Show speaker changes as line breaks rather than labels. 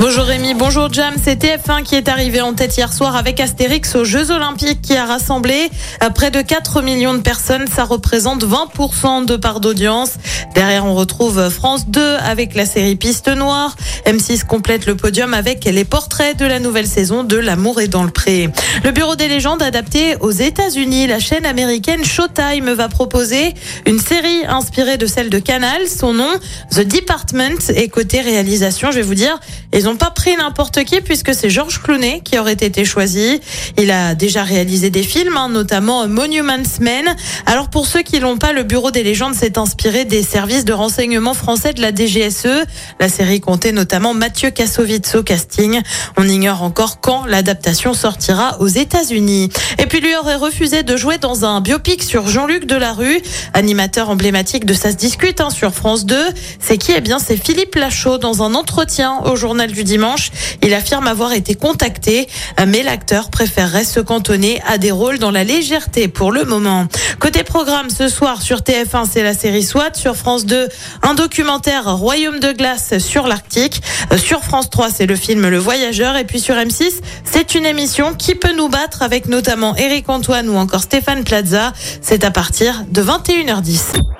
Bonjour Rémi, bonjour Jam. C'est TF1 qui est arrivé en tête hier soir avec Astérix aux Jeux Olympiques qui a rassemblé euh, près de 4 millions de personnes. Ça représente 20% de part d'audience. Derrière, on retrouve France 2 avec la série Piste Noire. M6 complète le podium avec les portraits de la nouvelle saison de L'amour est dans le pré. Le Bureau des légendes adapté aux États-Unis, la chaîne américaine Showtime va proposer une série inspirée de celle de Canal. Son nom, The Department, et côté réalisation, je vais vous dire, ils pas pris n'importe qui puisque c'est Georges Clooney qui aurait été choisi. Il a déjà réalisé des films, hein, notamment Monuments Men. Alors pour ceux qui l'ont pas, le Bureau des légendes s'est inspiré des services de renseignement français de la DGSE. La série comptait notamment Mathieu Kassovitz au casting. On ignore encore quand l'adaptation sortira aux États-Unis. Et puis lui aurait refusé de jouer dans un biopic sur Jean-Luc Delarue, animateur emblématique de Ça se discute hein, sur France 2. C'est qui? Eh bien, c'est Philippe Lachaud dans un entretien au journal du dimanche. Il affirme avoir été contacté, mais l'acteur préférerait se cantonner à des rôles dans la légèreté pour le moment. Côté programme, ce soir sur TF1, c'est la série SWAT. Sur France 2, un documentaire Royaume de glace sur l'Arctique. Euh, Sur France 3, c'est le film Le Voyageur. Et puis sur M6, c'est une émission qui peut nous battre avec notamment Eric Antoine ou encore Stéphane Plaza. C'est à partir de 21h10.